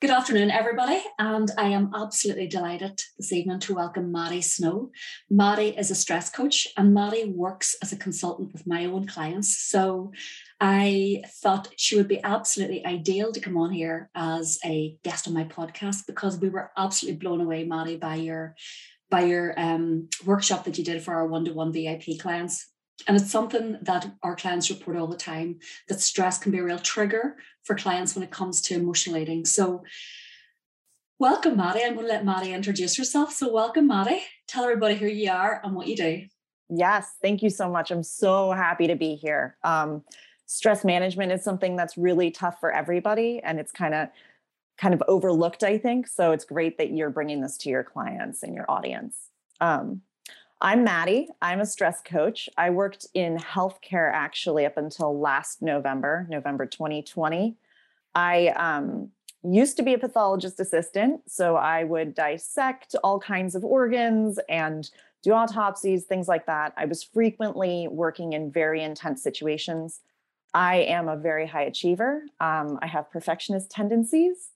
Good afternoon, everybody, and I am absolutely delighted this evening to welcome Madi Snow. Madi is a stress coach, and Madi works as a consultant with my own clients. So I thought she would be absolutely ideal to come on here as a guest on my podcast because we were absolutely blown away, Madi, by your by your um, workshop that you did for our one-to-one VIP clients. And it's something that our clients report all the time that stress can be a real trigger for clients when it comes to emotional eating. So, welcome, Madi. I'm going to let Madi introduce herself. So, welcome, Madi. Tell everybody who you are and what you do. Yes, thank you so much. I'm so happy to be here. Um, stress management is something that's really tough for everybody, and it's kind of kind of overlooked, I think. So it's great that you're bringing this to your clients and your audience. Um, I'm Madi. I'm a stress coach. I worked in healthcare actually up until last November, November 2020. I um, used to be a pathologist assistant, so I would dissect all kinds of organs and do autopsies, things like that. I was frequently working in very intense situations. I am a very high achiever. Um, I have perfectionist tendencies.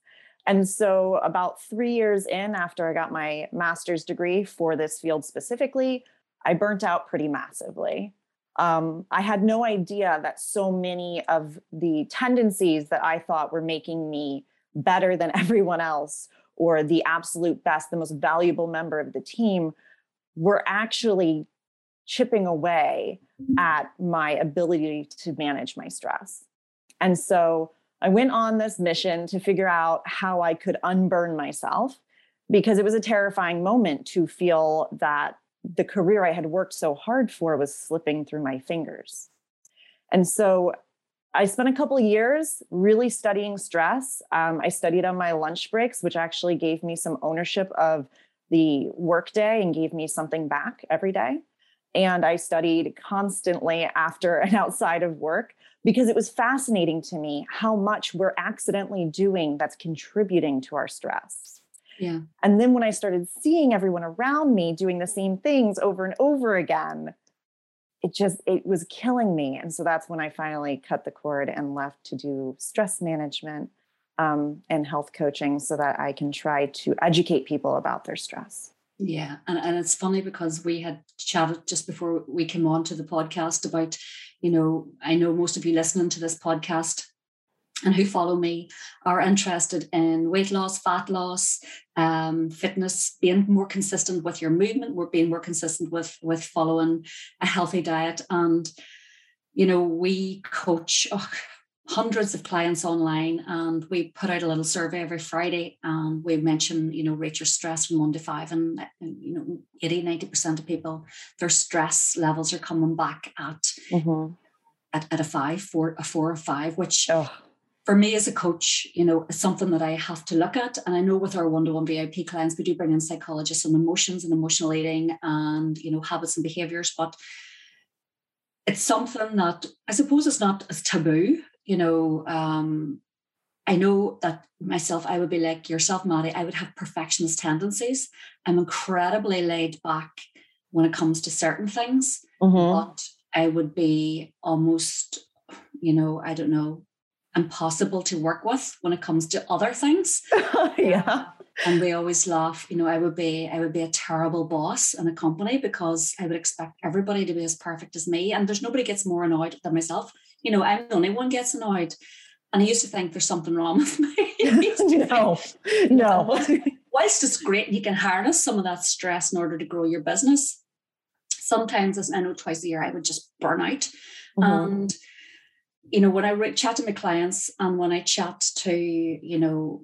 And so, about three years in, after I got my master's degree for this field specifically, I burnt out pretty massively. Um, I had no idea that so many of the tendencies that I thought were making me better than everyone else or the absolute best, the most valuable member of the team were actually chipping away at my ability to manage my stress. And so I went on this mission to figure out how I could unburn myself because it was a terrifying moment to feel that the career I had worked so hard for was slipping through my fingers. And so I spent a couple years really studying stress. Um, I studied on my lunch breaks, which actually gave me some ownership of the workday and gave me something back every day. And I studied constantly after and outside of work because it was fascinating to me how much we're accidentally doing that's contributing to our stress. Yeah. And then when I started seeing everyone around me doing the same things over and over again, it just it was killing me. And so that's when I finally cut the cord and left to do stress management um, and health coaching so that I can try to educate people about their stress. Yeah, and, and it's funny because we had chatted just before we came on to the podcast about, you know, I know most of you listening to this podcast and who follow me are interested in weight loss, fat loss, um, fitness, being more consistent with your movement, we're being more consistent with with following a healthy diet. And you know, we coach oh, hundreds of clients online and we put out a little survey every friday and we mention you know rate your stress from one to five and, you know 80 90% of people their stress levels are coming back at mm-hmm. at, at a five four a four or five which oh. for me as a coach you know is something that i have to look at and i know with our one-to-one vip clients we do bring in psychologists on emotions and emotional eating and you know habits and behaviors but it's something that I suppose it's not as taboo you know, um, I know that myself, I would be like yourself, Madi, I would have perfectionist tendencies. I'm incredibly laid back when it comes to certain things, mm-hmm. but I would be almost, you know, I don't know, impossible to work with when it comes to other things. yeah. And we always laugh, you know, I would be, I would be a terrible boss in a company because I would expect everybody to be as perfect as me. And there's nobody gets more annoyed than myself you know, I'm the only one gets annoyed. And I used to think there's something wrong with me. no, no. Whilst it's great and you can harness some of that stress in order to grow your business, sometimes, as I know twice a year, I would just burn out. Mm-hmm. And, you know, when I chat to my clients and when I chat to, you know,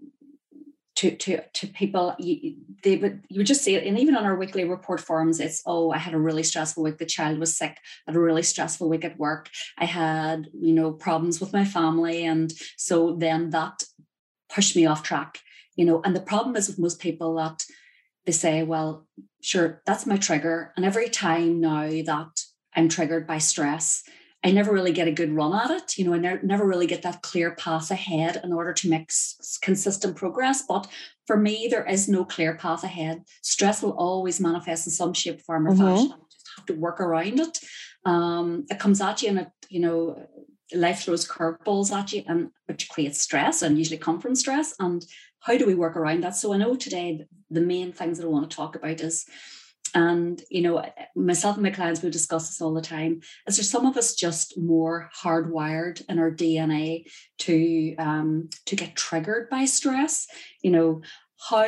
to to to people you, they would you would just see it. And even on our weekly report forums it's oh i had a really stressful week. The child was sick. I had a really stressful week at work. I had you know problems with my family. And so then that pushed me off track you know. And the problem is with most people that they say well sure that's my trigger. And every time now that i'm triggered by stress I never really get a good run at it. You know, I ne- never really get that clear path ahead in order to make s- consistent progress. But for me, there is no clear path ahead. Stress will always manifest in some shape, form, or mm-hmm. fashion. You just have to work around it. Um, it comes at you, and it, you know, life throws curveballs at you, and which creates stress, and usually come from stress. And how do we work around that? So I know today the main things that I want to talk about is and you know myself and my clients we discuss this all the time. Is there some of us just more hardwired in our dna to um, to get triggered by stress? You know how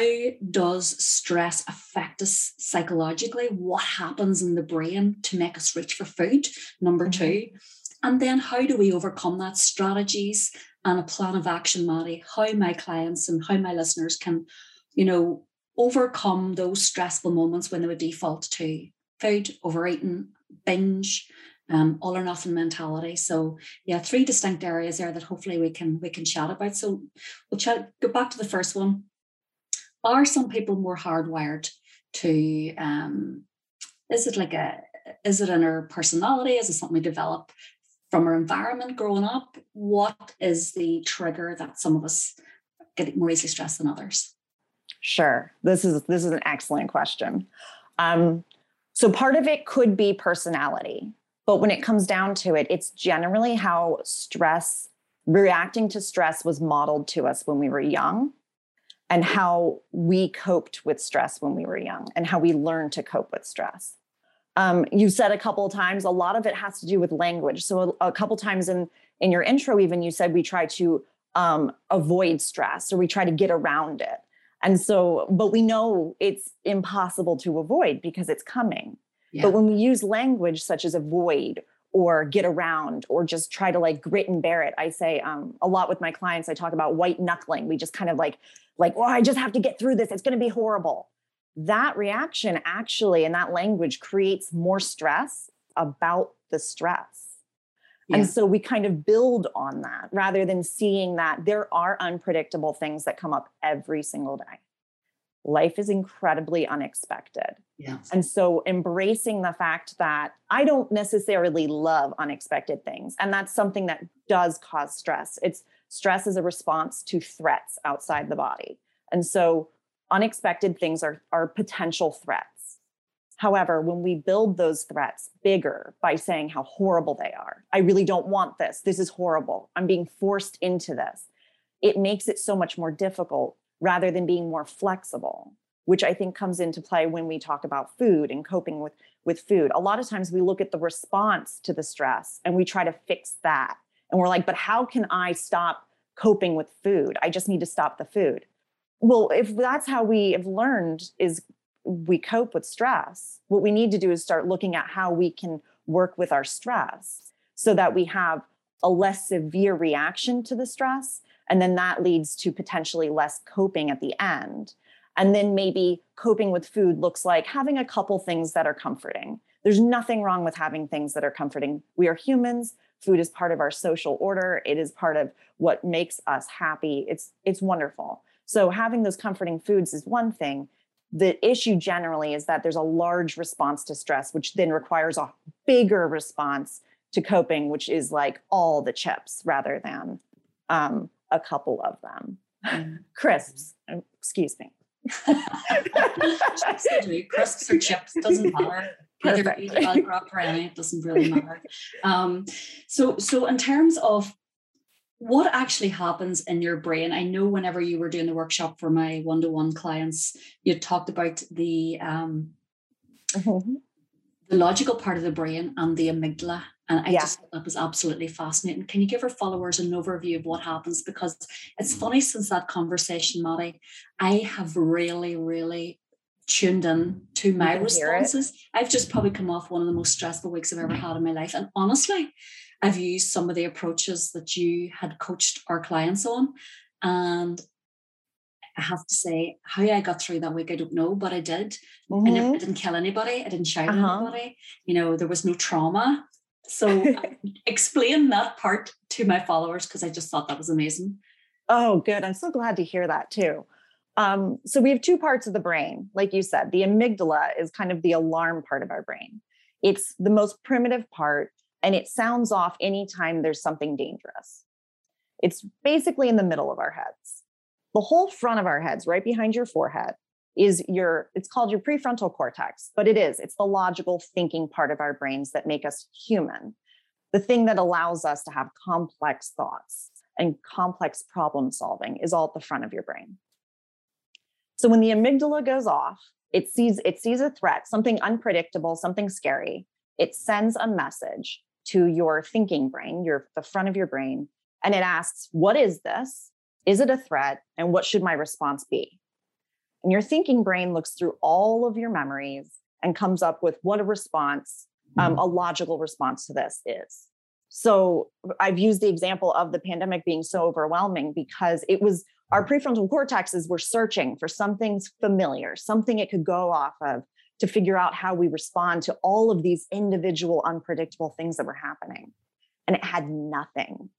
does stress affect us psychologically? What happens in the brain to make us reach for food? Number mm-hmm. two. And then how do we overcome that? Strategies and a plan of action madi how my clients and how my listeners can you know overcome those stressful moments when they would default to food, overeating, binge, um, all or nothing mentality. So yeah, three distinct areas there that hopefully we can we can chat about. So we'll chat go back to the first one. Are some people more hardwired to um, is it like a is it in our personality? Is it something we develop from our environment growing up? What is the trigger that some of us get more easily stressed than others? Sure. This is this is an excellent question. Um, so part of it could be personality, but when it comes down to it, it's generally how stress, reacting to stress was modeled to us when we were young and how we coped with stress when we were young and how we learned to cope with stress. Um, you said a couple of times, a lot of it has to do with language. So a, a couple times in in your intro, even you said we try to um, avoid stress or we try to get around it. And so, but we know it's impossible to avoid because it's coming. Yeah. But when we use language such as avoid or get around or just try to like grit and bear it, I say um, a lot with my clients, I talk about white knuckling. We just kind of like, like, oh, I just have to get through this. It's going to be horrible. That reaction actually and that language creates more stress about the stress. Yeah. And so we kind of build on that rather than seeing that there are unpredictable things that come up every single day. Life is incredibly unexpected. Yeah. And so embracing the fact that I don't necessarily love unexpected things. And that's something that does cause stress. It's stress is a response to threats outside the body. And so unexpected things are, are potential threats. However, when we build those threats bigger by saying how horrible they are, I really don't want this. This is horrible. I'm being forced into this. It makes it so much more difficult rather than being more flexible, which I think comes into play when we talk about food and coping with, with food. A lot of times we look at the response to the stress and we try to fix that. And we're like, but how can I stop coping with food? I just need to stop the food. Well, if that's how we have learned is we cope with stress. What we need to do is start looking at how we can work with our stress so that we have a less severe reaction to the stress. And then that leads to potentially less coping at the end. And then maybe coping with food looks like having a couple things that are comforting. There's nothing wrong with having things that are comforting. We are humans. Food is part of our social order. It is part of what makes us happy. It's it's wonderful. So having those comforting foods is one thing the issue generally is that there's a large response to stress, which then requires a bigger response to coping, which is like all the chips rather than um, a couple of them. Mm. Crisps, um, excuse me. Crisps or chips doesn't matter. Whether you eat or any, it doesn't really matter. Um, so, so in terms of what actually happens in your brain? I know whenever you were doing the workshop for my one-to-one clients you talked about the um mm-hmm. the logical part of the brain and the amygdala and i yeah. just thought that was absolutely fascinating. Can you give our followers an overview of what happens? Because it's funny since that conversation madi i have really really tuned in to my responses. I've just probably come off one of the most stressful weeks i've ever had in my life and honestly I've used some of the approaches that you had coached our clients on. And I have to say, how I got through that week, I don't know, but I did. Mm-hmm. I, never, I mm-hmm. didn't kill anybody. I didn't shout uh-huh. at anybody. You know, there was no trauma. So explain that part to my followers because I just thought that was amazing. Oh, good. I'm so glad to hear that too. Um, so we have two parts of the brain. Like you said, the amygdala is kind of the alarm part of our brain. It's the most primitive part and it sounds off anytime there's something dangerous. It's basically in the middle of our heads. The whole front of our heads, right behind your forehead, is your, it's called your prefrontal cortex, but it is, it's the logical thinking part of our brains that make us human. The thing that allows us to have complex thoughts and complex problem solving is all at the front of your brain. So when the amygdala goes off, it sees it sees a threat, something unpredictable, something scary. It sends a message to your thinking brain, your the front of your brain, and it asks, "What is this? Is it a threat? And what should my response be?" And your thinking brain looks through all of your memories and comes up with what a response, um, mm-hmm. a logical response to this is. So I've used the example of the pandemic being so overwhelming because it was our prefrontal cortexes were searching for something familiar, something it could go off of to figure out how we respond to all of these individual unpredictable things that were happening. And it had nothing.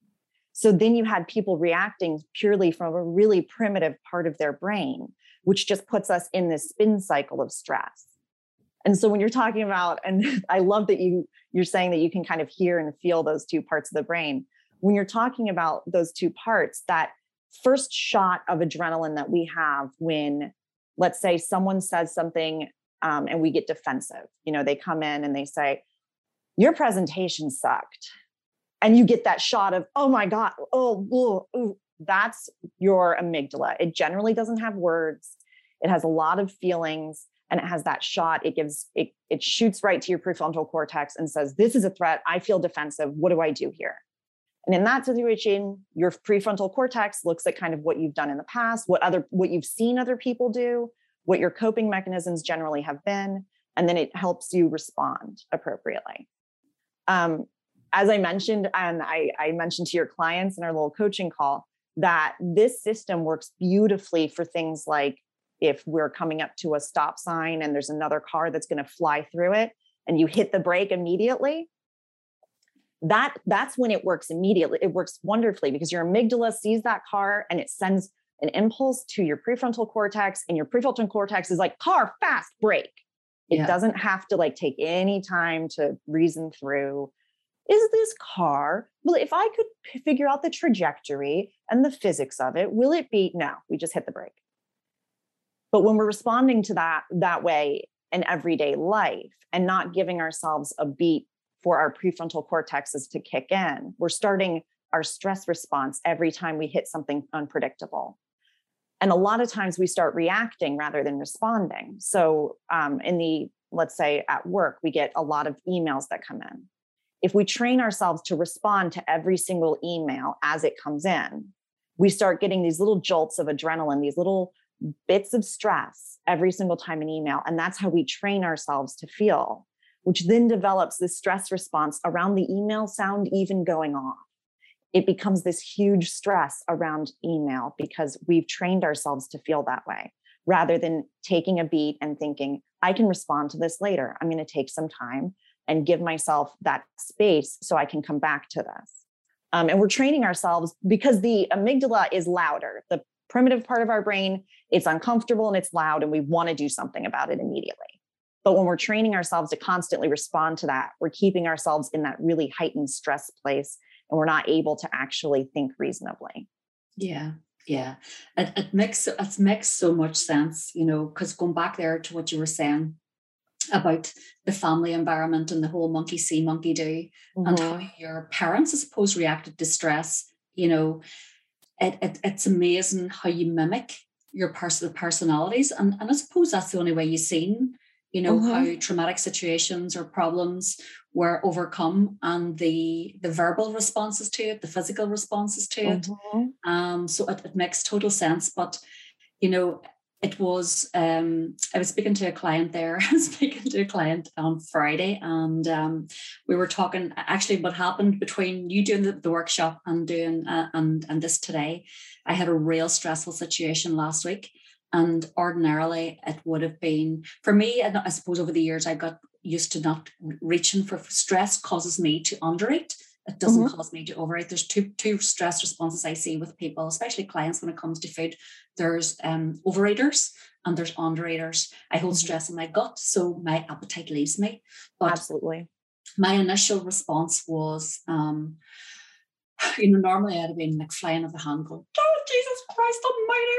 So then you had people reacting purely from a really primitive part of their brain, which just puts us in this spin cycle of stress. And so when you're talking about, and I love that you you're saying that you can kind of hear and feel those two parts of the brain. When you're talking about those two parts, that first shot of adrenaline that we have when, let's say, someone says something um, and we get defensive. You know, they come in and they say, Your presentation sucked. And you get that shot of, Oh my God, oh, oh, oh. that's your amygdala. It generally doesn't have words, it has a lot of feelings and it has that shot it gives it it shoots right to your prefrontal cortex and says this is a threat i feel defensive what do i do here and in that situation your prefrontal cortex looks at kind of what you've done in the past what other what you've seen other people do what your coping mechanisms generally have been and then it helps you respond appropriately. Um, as i mentioned and I, I mentioned to your clients in our little coaching call that this system works beautifully for things like if we're coming up to a stop sign and there's another car that's going to fly through it and you hit the brake immediately that that's when it works immediately. It works wonderfully because your amygdala sees that car and it sends an impulse to your prefrontal cortex and your prefrontal cortex is like car fast brake it yeah. doesn't have to like take any time to reason through is this car well if i could p- figure out the trajectory and the physics of it will it be no we just hit the brake but when we're responding to that that way in everyday life and not giving ourselves a beat for our prefrontal cortexes to kick in, we're starting our stress response every time we hit something unpredictable. And a lot of times we start reacting rather than responding. So, um, in the, let's say at work, we get a lot of emails that come in. If we train ourselves to respond to every single email as it comes in, we start getting these little jolts of adrenaline, these little bits of stress every single time an email. And that's how we train ourselves to feel, which then develops this stress response around the email sound even going off. It becomes this huge stress around email because we've trained ourselves to feel that way rather than taking a beat and thinking, I can respond to this later. I'm going to take some time and give myself that space so I can come back to this. Um, and we're training ourselves because the amygdala is louder. The primitive part of our brain, it's uncomfortable and it's loud, and we want to do something about it immediately. But when we're training ourselves to constantly respond to that, we're keeping ourselves in that really heightened stress place and we're not able to actually think reasonably. Yeah. Yeah. It, it makes it makes so much sense, you know, because going back there to what you were saying about the family environment and the whole monkey see, monkey do, mm-hmm. and how mm-hmm. your parents, I suppose, reacted to stress, you know, it, it, it's amazing how you mimic your personal personalities. And, and I suppose that's the only way you've seen, you know, mm-hmm. how traumatic situations or problems were overcome and the the verbal responses to it, the physical responses to it. Mm-hmm. Um, so it, it makes total sense. But you know, it was um, I was speaking to a client there, speaking to a client on Friday, and um, we were talking actually what happened between you doing the, the workshop and doing uh, and and this today. I had a real stressful situation last week, and ordinarily it would have been for me. I suppose over the years I got used to not reaching for stress causes me to undereat it doesn't mm-hmm. cause me to overeat. There's two two stress responses I see with people, especially clients when it comes to food. There's um, overeaters and there's undereaters. I hold mm-hmm. stress in my gut, so my appetite leaves me. But Absolutely. My initial response was, um, you know, normally I'd have been like flying of the hand, going, "Oh Jesus Christ Almighty!"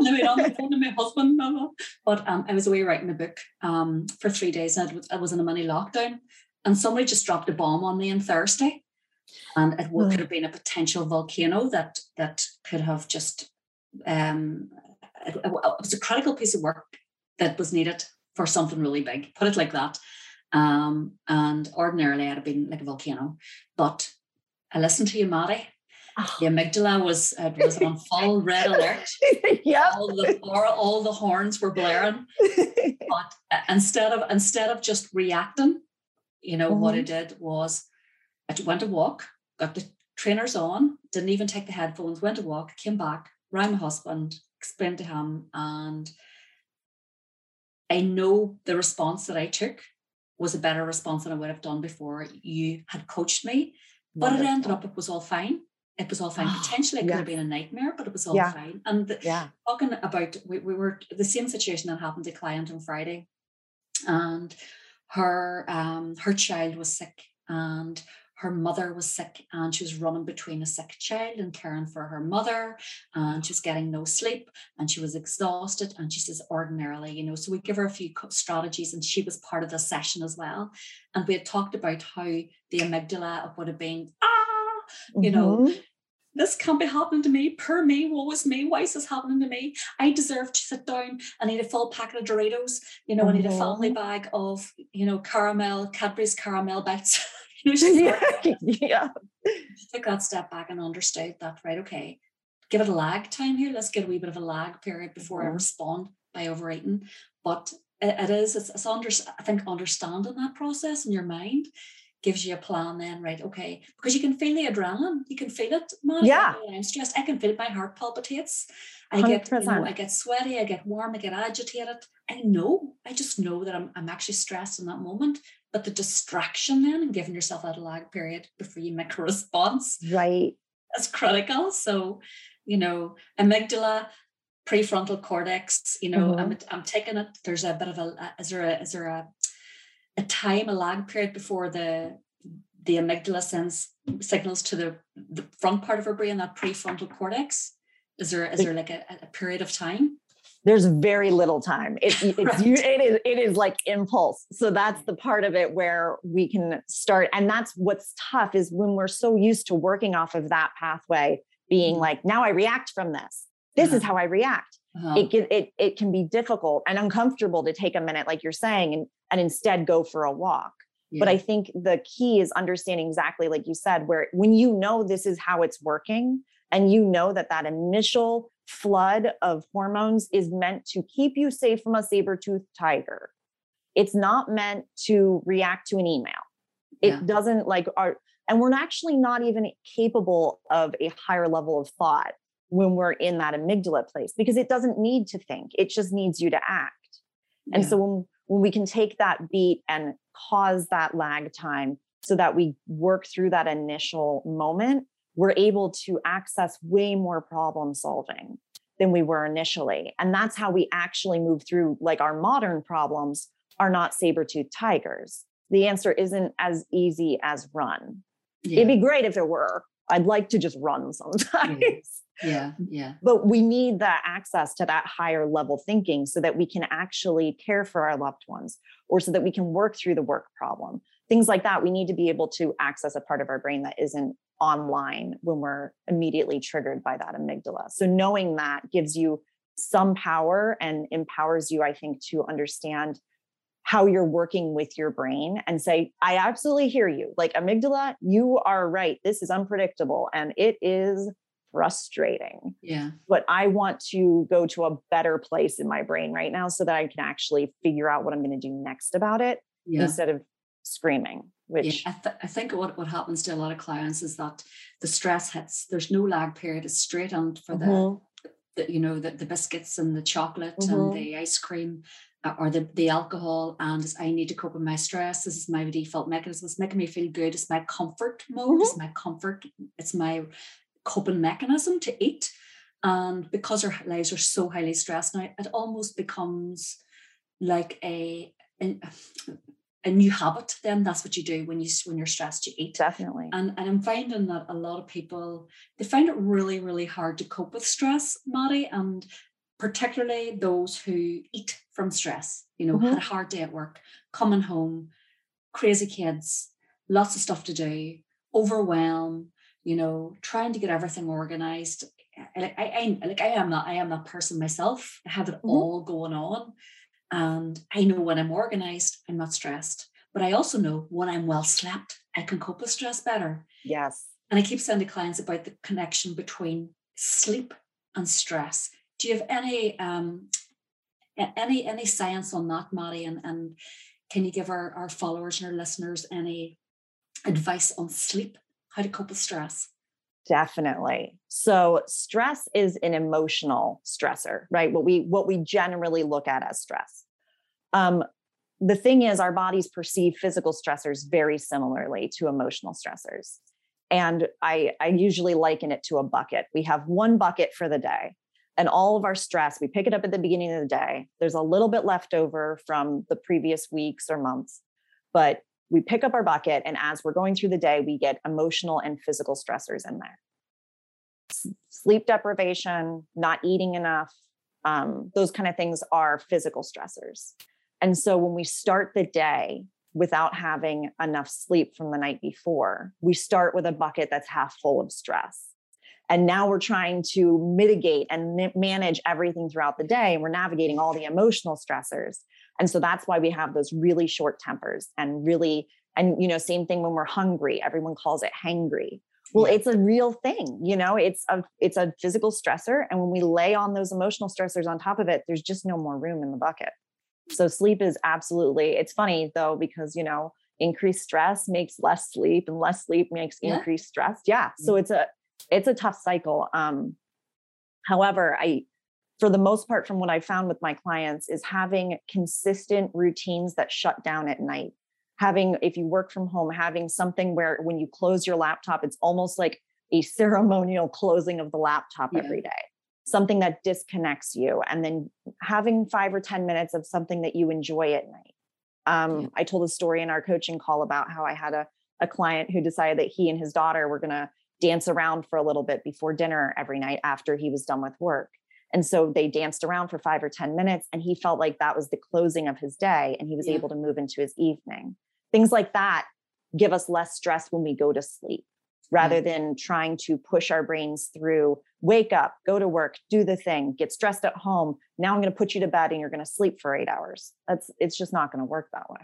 On the phone to my husband, but um, I was away writing a book um, for three days. And I was, I was in a mini lockdown, and somebody just dropped a bomb on me on Thursday. And it could have been a potential volcano that that could have just um, it, it was a critical piece of work that was needed for something really big. Put it like that. Um, and ordinarily I'd have been like a volcano, but I listened to you, Madi. The amygdala was uh, was on full red alert. yeah, all the all the horns were blaring. but uh, instead of instead of just reacting, you know mm-hmm. what I did was I went to walk, got the trainers on, didn't even take the headphones, went to walk, came back, rang my husband, explained to him, and I know the response that I took was a better response than I would have done before you had coached me. But Wonderful. it ended up it was all fine. It was all fine. Potentially it could have been a nightmare, but it was all yeah. fine. And the, yeah. talking about we, we were the same situation that happened to a client on Friday. And her um her child was sick and her mother was sick and she was running between a sick child and caring for her mother and she was getting no sleep and she was exhausted and she says ordinarily you know so we give her a few strategies and she was part of the session as well and we had talked about how the amygdala would have been ah you know mm-hmm. this can't be happening to me. Per me, what was me? Why is this happening to me? I deserve to sit down and eat a full packet of Doritos. You know, mm-hmm. I need a family mm-hmm. bag of, you know, caramel, Cadbury's caramel bites. you know, yeah. yeah. Take that step back and understand that, right? Okay, give it a lag time here. Let's get a wee bit of a lag period before mm-hmm. I respond by overeating. But it, it is, it's, it's under, I think understanding that process in your mind gives you a plan then, right? Okay, because you can feel the adrenaline, you can feel it. Man, yeah, I'm stressed. I can feel it. My heart palpitates. I 100%. get, you know, I get sweaty. I get warm. I get agitated. I know. I just know that I'm, I'm actually stressed in that moment. But the distraction then and giving yourself that lag period before you make a response, right, that's critical. So, you know, amygdala, prefrontal cortex. You know, mm-hmm. I'm I'm taking it. There's a bit of a. Is there a is there a a time, a lag period before the the amygdala sends signals to the, the front part of our brain, that prefrontal cortex? Is there is there like a, a period of time? There's very little time. It, it's right. it is it is like impulse. So that's the part of it where we can start, and that's what's tough is when we're so used to working off of that pathway, being mm-hmm. like, now I react from this. This uh-huh. is how I react. Uh-huh. It, can, it it can be difficult and uncomfortable to take a minute, like you're saying, and and instead go for a walk. Yeah. But I think the key is understanding exactly like you said, where when you know this is how it's working and you know that that initial flood of hormones is meant to keep you safe from a saber-toothed tiger. It's not meant to react to an email. It yeah. doesn't like our, and we're actually not even capable of a higher level of thought when we're in that amygdala place because it doesn't need to think. It just needs you to act. And yeah. so when when we can take that beat and cause that lag time so that we work through that initial moment, we're able to access way more problem solving than we were initially. And that's how we actually move through, like our modern problems are not saber tooth tigers. The answer isn't as easy as run. Yeah. It'd be great if it were. I'd like to just run sometimes. Yeah, yeah. But we need that access to that higher level thinking so that we can actually care for our loved ones or so that we can work through the work problem. Things like that. We need to be able to access a part of our brain that isn't online when we're immediately triggered by that amygdala. So knowing that gives you some power and empowers you, I think, to understand how you're working with your brain and say, I absolutely hear you. Like amygdala, you are right. This is unpredictable and it is frustrating. Yeah. But I want to go to a better place in my brain right now so that I can actually figure out what I'm going to do next about it yeah. instead of screaming. Which yeah, I, th- I, think what, what happens to a lot of clients is that the stress hits, there's no lag period, it's straight on for mm-hmm. the, the, you know, the, the biscuits and the chocolate mm-hmm. and the ice cream uh, or the, the alcohol and I need to cope with my stress. This is my default mechanism. It's making me feel good. It's my comfort mode. Mm-hmm. It's my comfort. It's my coping mechanism to eat. And because our lives are so highly stressed now, it almost becomes like a, a, a new habit. Then that's what you do when you when you're stressed, you eat. Definitely. And and I'm finding that a lot of people they find it really really hard to cope with stress, Madi, and particularly those who eat from stress. You know, mm-hmm. had a hard day at work, coming home, crazy kids, lots of stuff to do, overwhelm, you know, trying to get everything organized. like I, I like I am that I am that person myself. I have it mm-hmm. all going on. And I know when I'm organized, I'm not stressed. But I also know when I'm well slept, I can cope with stress better. Yes. And I keep saying to clients about the connection between sleep and stress. Do you have any um, any any science on that, Madi? And and can you give our, our followers and our listeners any advice on sleep, how to cope with stress? Definitely. So stress is an emotional stressor, right? What we what we generally look at as stress. Um, the thing is, our bodies perceive physical stressors very similarly to emotional stressors. And I, I usually liken it to a bucket. We have one bucket for the day, and all of our stress, we pick it up at the beginning of the day. There's a little bit left over from the previous weeks or months, but we pick up our bucket. And as we're going through the day, we get emotional and physical stressors in there. Sleep deprivation, not eating enough, um, those kind of things are physical stressors. And so when we start the day without having enough sleep from the night before, we start with a bucket that's half full of stress. And now we're trying to mitigate and manage everything throughout the day. And we're navigating all the emotional stressors. And so that's why we have those really short tempers and really, and, you know, same thing when we're hungry, everyone calls it hangry. Well, it's a real thing, you know, it's a, it's a physical stressor. And when we lay on those emotional stressors on top of it, there's just no more room in the bucket. So sleep is absolutely, it's funny though, because, you know, increased stress makes less sleep and less sleep makes yeah. increased stress. Yeah. So mm. it's a, it's a tough cycle. Um, however, I, for the most part, from what I found with my clients, is having consistent routines that shut down at night. Having, if you work from home, having something where when you close your laptop, it's almost like a ceremonial closing of the laptop yeah. every day, something that disconnects you, and then having five or 10 minutes of something that you enjoy at night. Um, yeah. I told a story in our coaching call about how I had a, a client who decided that he and his daughter were going to dance around for a little bit before dinner every night after he was done with work. And so they danced around for five or 10 minutes, and he felt like that was the closing of his day, and he was yeah. able to move into his evening. Things like that give us less stress when we go to sleep rather than trying to push our brains through wake up, go to work, do the thing, get stressed at home. Now I'm going to put you to bed and you're going to sleep for eight hours. That's it's just not going to work that way.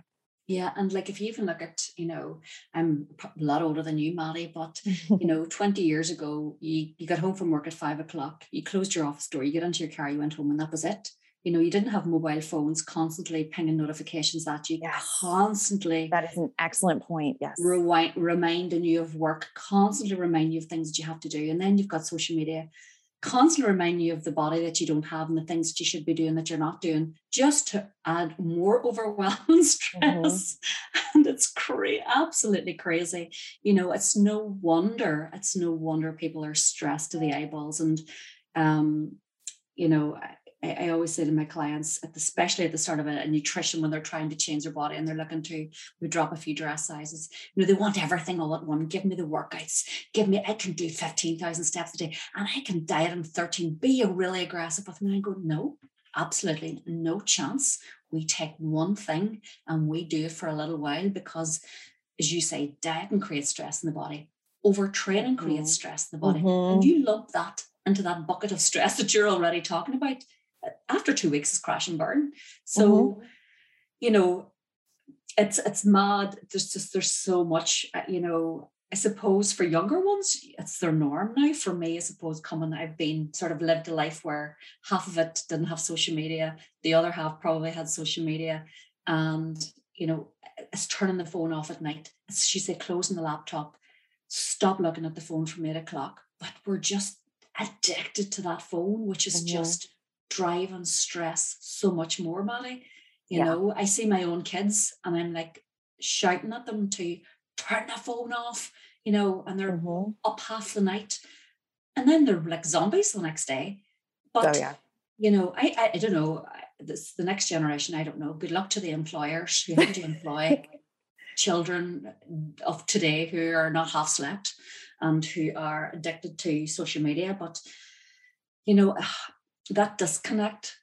Yeah, and like if you even look at, you know, I'm a lot older than you, Madi, but you know, 20 years ago, you you got home from work at five o'clock, you closed your office door, you get into your car, you went home, and that was it. You know, you didn't have mobile phones constantly pinging notifications at you, yes. constantly. That is an excellent point. Yes. Rewind, reminding you of work, constantly reminding you of things that you have to do. And then you've got social media constantly remind you of the body that you don't have and the things that you should be doing that you're not doing, just to add more overwhelm and stress. Mm-hmm. And it's crazy, absolutely crazy. You know, it's no wonder, it's no wonder people are stressed to the eyeballs. And um, you know, I, I, always say to my clients, at the, especially at the start of a, a, nutrition, when they're trying to change their body and they're looking to drop a few dress sizes, you know, they want everything all at one. Give me the workouts. Give me, I can do 15,000 steps a day and I can diet on 13. Be a really aggressive with me. And I go, no, absolutely no chance. We take one thing and we do it for a little while because, as you say, dieting creates stress in the body. Overtraining creates mm-hmm. stress in the body. Mm-hmm. And you lump that into that bucket of stress that you're already talking about after two weeks is crash and burn. So, mm-hmm. you know, it's it's mad. There's just there's so much, uh, you know. I suppose for younger ones, it's their norm now. For me, I suppose coming, I've been sort of lived a life where half of it didn't have social media, the other half probably had social media, and you know, it's turning the phone off at night. As she said, closing the laptop, stop looking at the phone from eight o'clock. But we're just addicted to that phone, which is mm-hmm. just drive and stress so much more, Molly. You yeah. know, I see my own kids and I'm like shouting at them to turn the phone off, you know, and they're mm-hmm. up half the night. And then they're like zombies the next day. But, oh, yeah. you know, I, I, I don't know, this the next generation, I don't know. Good luck to the employers who have to employ children of today who are not half slept and who are addicted to social media. But, you know, that disconnect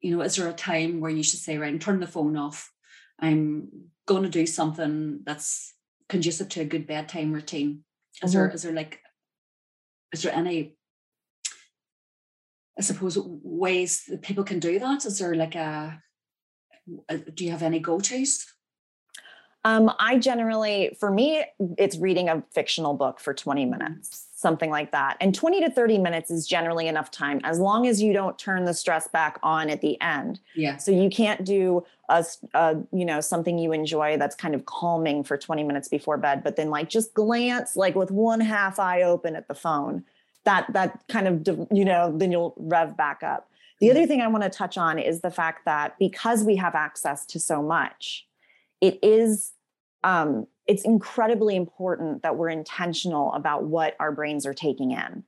you know is there a time where you should say right turn the phone off i'm going to do something that's conducive to a good bedtime routine is mm-hmm. there is there like is there any I suppose ways that people can do that? Is there like a, a do you have any go-tos? Um, I generally, for me, it's reading a fictional book for 20 mm-hmm. minutes, something like that. And 20 to 30 minutes is generally enough time as long as you don't turn the stress back on at the end. Yeah. So you can't do a, a, you know, something you enjoy that's kind of calming for 20 minutes before bed, but then like just glance like with one half eye open at the phone. That that kind of you know, then you'll rev back up. The other thing I want to touch on is the fact that because we have access to so much, it is um, it's incredibly important that we're intentional about what our brains are taking in.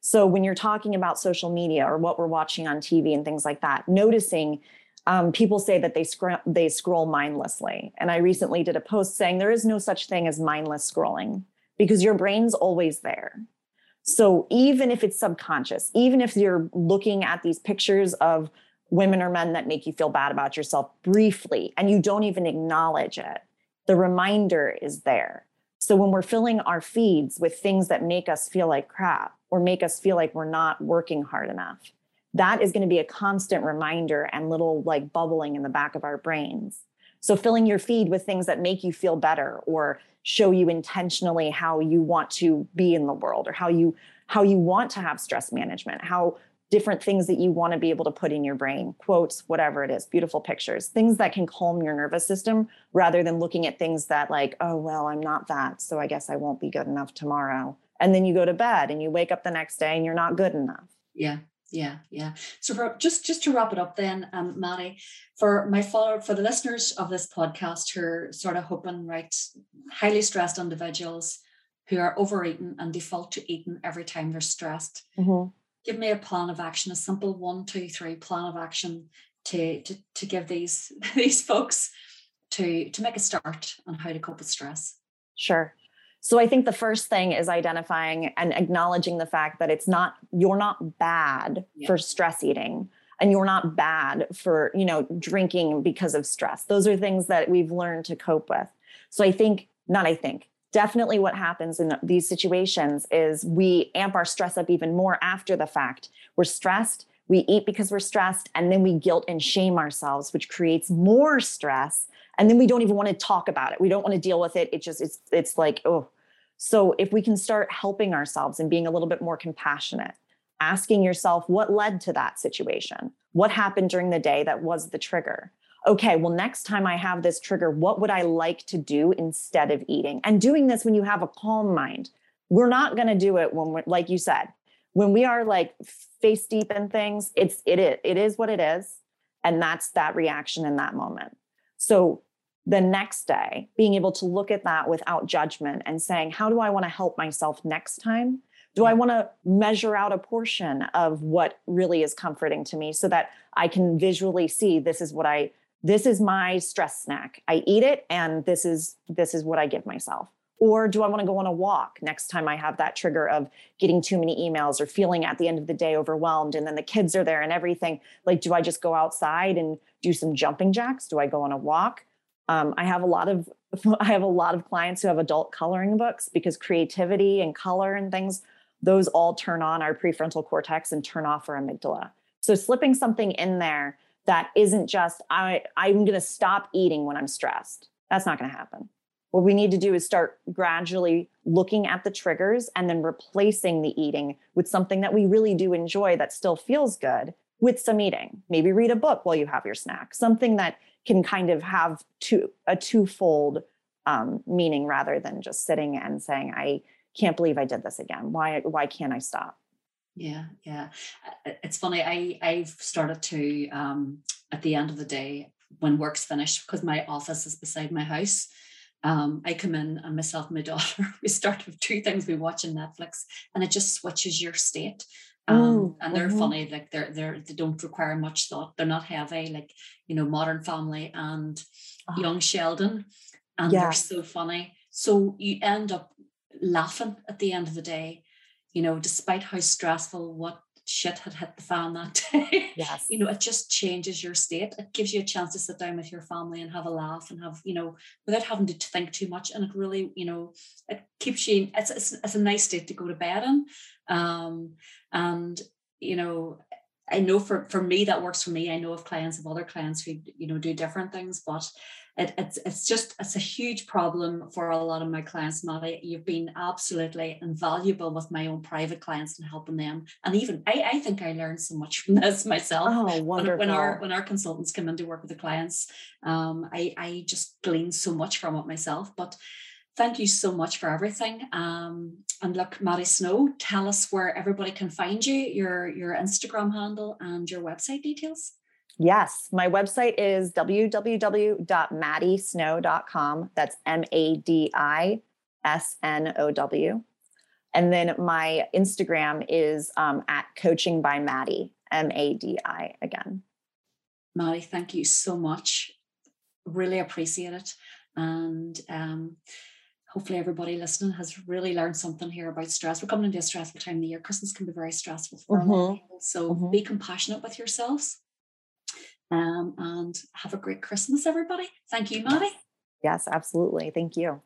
So when you're talking about social media or what we're watching on TV and things like that, noticing um, people say that they they scroll mindlessly, and I recently did a post saying there is no such thing as mindless scrolling because your brain's always there. So even if it's subconscious, even if you're looking at these pictures of women or men that make you feel bad about yourself briefly and you don't even acknowledge it, the reminder is there. So when we're filling our feeds with things that make us feel like crap or make us feel like we're not working hard enough, that is going to be a constant reminder and little like bubbling in the back of our brains. So filling your feed with things that make you feel better or show you intentionally how you want to be in the world or how you how you want to have stress management, how different things that you want to be able to put in your brain, quotes, whatever it is, beautiful pictures, things that can calm your nervous system rather than looking at things that, like, oh, well, I'm not that. So I guess I won't be good enough tomorrow. And then you go to bed and you wake up the next day and you're not good enough. Yeah. Yeah, yeah. So for just just to wrap it up, then, um, Madi, for my follower, for the listeners of this podcast who are sort of hoping, right, highly stressed individuals who are overeating and default to eating every time they're stressed. Mm-hmm give me a plan of action, a simple one, two, three plan of action to to, to give these these folks to to make a start on how to cope with stress. Sure. So I think the first thing is identifying and acknowledging the fact that it's not you're not bad yeah. for stress eating and you're not bad for, you know, drinking because of stress. Those are things that we've learned to cope with. So I think not I think definitely what happens in these situations is we amp our stress up even more after the fact. We're stressed, we eat because we're stressed, and then we guilt and shame ourselves, which creates more stress. And then we don't even want to talk about it. We don't want to deal with it. It just it's it's like, oh. So if we can start helping ourselves and being a little bit more compassionate, asking yourself what led to that situation? What happened during the day that was the trigger? Okay, well, next time I have this trigger, what would I like to do instead of eating? And doing this when you have a calm mind. We're not going to do it when we're, like you said, when we are like face deep in things, it's, it is, it is what it is. And that's that reaction in that moment. So the next day, being able to look at that without judgment and saying, how do I want to help myself next time? Do I want to measure out a portion of what really is comforting to me so that I can visually see this is what I this is my stress snack. I eat it and this is this is what I give myself. Or do I want to go on a walk next time I have that trigger of getting too many emails or feeling at the end of the day overwhelmed and then the kids are there and everything? Like, do I just go outside and do some jumping jacks? Do I go on a walk? Um, I have a lot of I have a lot of clients who have adult coloring books because creativity and color and things those all turn on our prefrontal cortex and turn off our amygdala. So slipping something in there that isn't just I I'm going to stop eating when I'm stressed. That's not going to happen. What we need to do is start gradually looking at the triggers and then replacing the eating with something that we really do enjoy that still feels good with some eating. Maybe read a book while you have your snack. Something that can kind of have two a twofold um, meaning rather than just sitting and saying, "I can't believe I did this again. Why why can't I stop?" Yeah, yeah. It's funny. I I've started to um, at the end of the day when work's finished because my office is beside my house. Um, I come in and myself and my daughter we start with two things we watch on Netflix and it just switches your state. Um, mm, and they're mm-hmm. funny, like they're they're they don't require much thought. They're not heavy, like you know, Modern Family and oh. Young Sheldon, and yeah. they're so funny. So you end up laughing at the end of the day you know, despite how stressful what shit had hit the fan that day. Yes. you know, it just changes your state. It gives you a chance to sit down with your family and have a laugh and have, you know, without having to think too much. And it really, you know, it keeps you, it's, it's, it's a nice state to go to bed in. Um, and, you know, I know for for me that works for me. I know of clients of other clients who you know do different things, but it, it's it's just it's a huge problem for a lot of my clients. Madi, you've been absolutely invaluable with my own private clients and helping them. And even I, I think I learned so much from this myself. Oh, wonderful! When, when our when our consultants come in to work with the clients, um, I I just glean so much from it myself. But thank you so much for everything. Um, and look, Madi Snow, tell us where everybody can find you, your your Instagram handle and your website details. Yes, my website is www.madisnow.com. That's M A D I S N O W. And then my Instagram is um, at coaching by Madi, M A D I again. Madi, thank you so much. Really appreciate it. And um, hopefully everybody listening has really learned something here about stress. We're coming into a stressful time of the year. Christmas can be very stressful for mm-hmm. a lot of people. So mm-hmm. be compassionate with yourselves um, and have a great Christmas, everybody. Thank you, Madi. Yes, absolutely. Thank you.